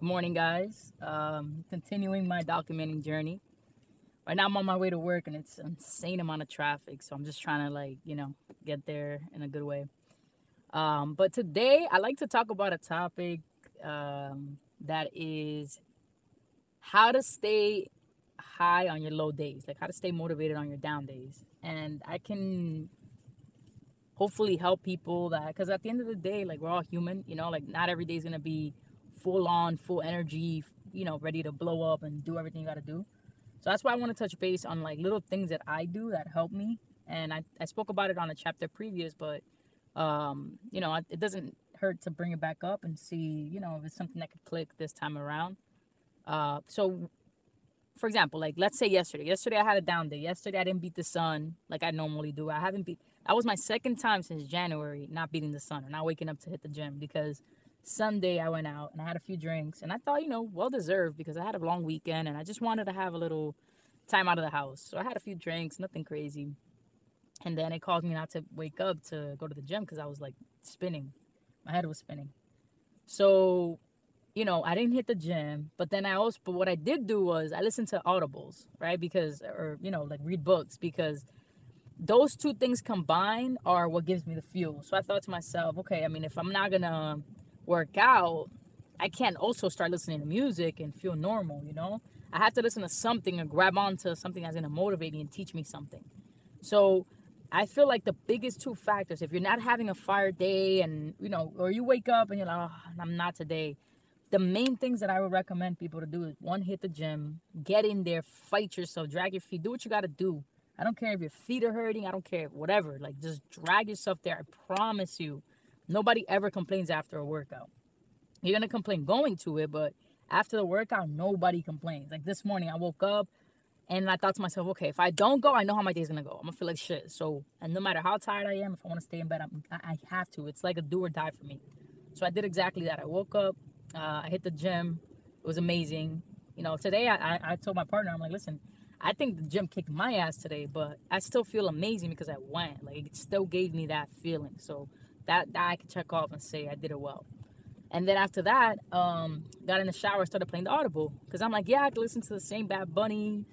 Morning, guys. Um, continuing my documenting journey. Right now, I'm on my way to work, and it's insane amount of traffic. So I'm just trying to like, you know, get there in a good way. Um, but today, I like to talk about a topic um, that is how to stay high on your low days, like how to stay motivated on your down days. And I can hopefully help people that, because at the end of the day, like we're all human, you know, like not every day is gonna be full on, full energy, you know, ready to blow up and do everything you got to do. So that's why I want to touch base on like little things that I do that help me. And I, I spoke about it on a chapter previous, but, um, you know, it doesn't hurt to bring it back up and see, you know, if it's something that could click this time around. Uh, so, for example, like let's say yesterday. Yesterday I had a down day. Yesterday I didn't beat the sun like I normally do. I haven't beat. That was my second time since January not beating the sun or not waking up to hit the gym because Sunday I went out and I had a few drinks and I thought, you know, well deserved because I had a long weekend and I just wanted to have a little time out of the house. So I had a few drinks, nothing crazy. And then it caused me not to wake up to go to the gym because I was like spinning. My head was spinning. So, you know, I didn't hit the gym, but then I also, but what I did do was I listened to audibles, right? Because, or, you know, like read books because those two things combined are what gives me the fuel. So I thought to myself, okay, I mean, if I'm not gonna work out, I can't also start listening to music and feel normal, you know? I have to listen to something and grab onto something that's gonna motivate me and teach me something. So I feel like the biggest two factors, if you're not having a fire day and you know, or you wake up and you're like, oh, I'm not today. The main things that I would recommend people to do is one, hit the gym, get in there, fight yourself, drag your feet, do what you gotta do. I don't care if your feet are hurting, I don't care, whatever. Like just drag yourself there. I promise you, Nobody ever complains after a workout. You're gonna complain going to it, but after the workout, nobody complains. Like this morning, I woke up and I thought to myself, okay, if I don't go, I know how my day's gonna go. I'm gonna feel like shit. So, and no matter how tired I am, if I want to stay in bed, I'm, I have to. It's like a do or die for me. So I did exactly that. I woke up, uh, I hit the gym. It was amazing. You know, today I, I, I told my partner, I'm like, listen, I think the gym kicked my ass today, but I still feel amazing because I went. Like it still gave me that feeling. So that, that I can check off and say I did it well. And then after that, um, got in the shower, started playing the Audible because I'm like, yeah, I can listen to the same Bad Bunny,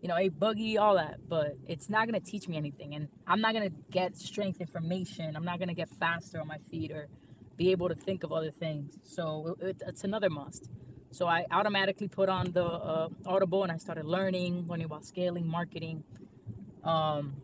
you know, a buggy, all that, but it's not gonna teach me anything, and I'm not gonna get strength information. I'm not gonna get faster on my feet or be able to think of other things. So it, it's another must. So I automatically put on the uh, Audible and I started learning, learning about scaling, marketing. Um,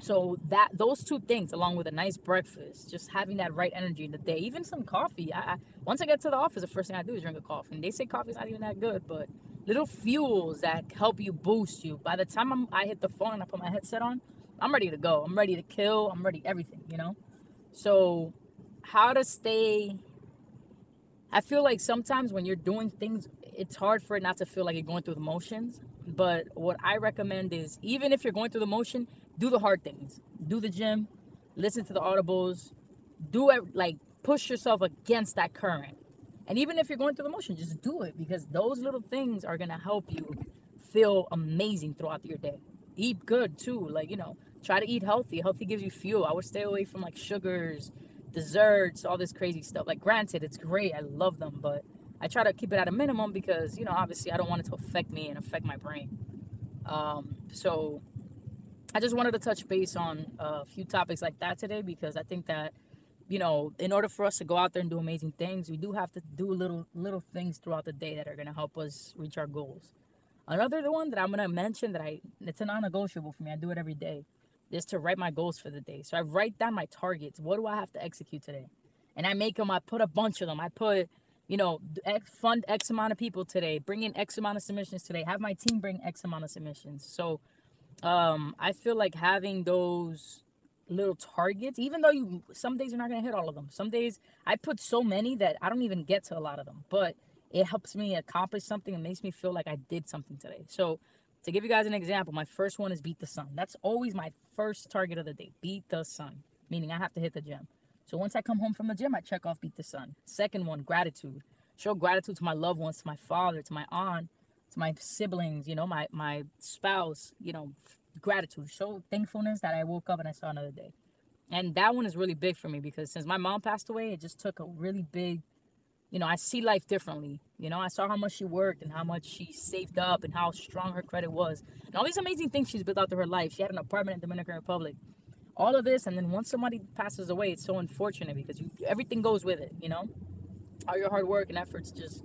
so that those two things along with a nice breakfast just having that right energy in the day even some coffee. I, I, once i get to the office the first thing i do is drink a coffee. And they say coffee's not even that good but little fuels that help you boost you. By the time I'm, i hit the phone and i put my headset on i'm ready to go. I'm ready to kill. I'm ready everything you know? So how to stay i feel like sometimes when you're doing things it's hard for it not to feel like you're going through the motions but what i recommend is even if you're going through the motion do the hard things. Do the gym, listen to the audibles, do it like push yourself against that current. And even if you're going through the motion, just do it because those little things are gonna help you feel amazing throughout your day. Eat good too, like you know, try to eat healthy. Healthy gives you fuel. I would stay away from like sugars, desserts, all this crazy stuff. Like granted, it's great, I love them, but I try to keep it at a minimum because you know, obviously, I don't want it to affect me and affect my brain. Um, so I just wanted to touch base on a few topics like that today because I think that you know, in order for us to go out there and do amazing things, we do have to do little little things throughout the day that are going to help us reach our goals. Another one that I'm going to mention that I it's a non-negotiable for me. I do it every day. Is to write my goals for the day. So I write down my targets. What do I have to execute today? And I make them. I put a bunch of them. I put you know, fund X amount of people today, bring in X amount of submissions today, have my team bring X amount of submissions. So um, I feel like having those little targets, even though you some days you're not gonna hit all of them. Some days I put so many that I don't even get to a lot of them, but it helps me accomplish something and makes me feel like I did something today. So to give you guys an example, my first one is beat the sun. That's always my first target of the day. Beat the sun, meaning I have to hit the gym. So once I come home from the gym, I check off beat the sun. Second one, gratitude. Show gratitude to my loved ones, to my father, to my aunt, to my siblings, you know, my my spouse, you know, gratitude, show thankfulness that I woke up and I saw another day. And that one is really big for me because since my mom passed away, it just took a really big, you know, I see life differently. You know, I saw how much she worked and how much she saved up and how strong her credit was. And all these amazing things she's built out through her life. She had an apartment in Dominican Republic. All of this, and then once somebody passes away, it's so unfortunate because you, everything goes with it, you know? All your hard work and efforts just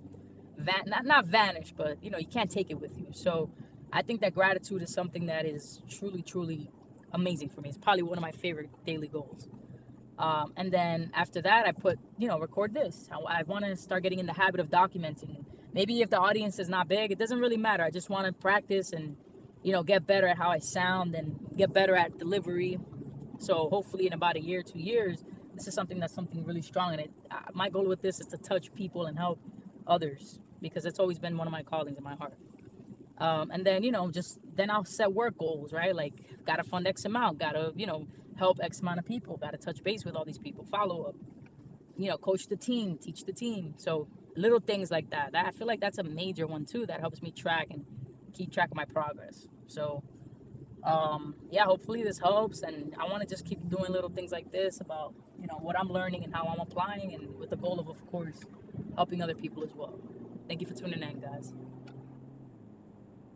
van- not not vanish, but you know, you can't take it with you. So I think that gratitude is something that is truly, truly amazing for me. It's probably one of my favorite daily goals. Um, and then after that, I put, you know, record this. I, I want to start getting in the habit of documenting. Maybe if the audience is not big, it doesn't really matter. I just want to practice and, you know, get better at how I sound and get better at delivery. So hopefully, in about a year, two years, this is something that's something really strong. And it, my goal with this is to touch people and help others because it's always been one of my callings in my heart. Um, and then, you know, just then I'll set work goals, right? Like, gotta fund X amount, gotta, you know, help X amount of people, gotta touch base with all these people, follow up, you know, coach the team, teach the team. So little things like that. that I feel like that's a major one too that helps me track and keep track of my progress. So, um, yeah, hopefully this helps. And I want to just keep doing little things like this about, you know, what I'm learning and how I'm applying, and with the goal of, of course, helping other people as well. Thank you for tuning in, guys.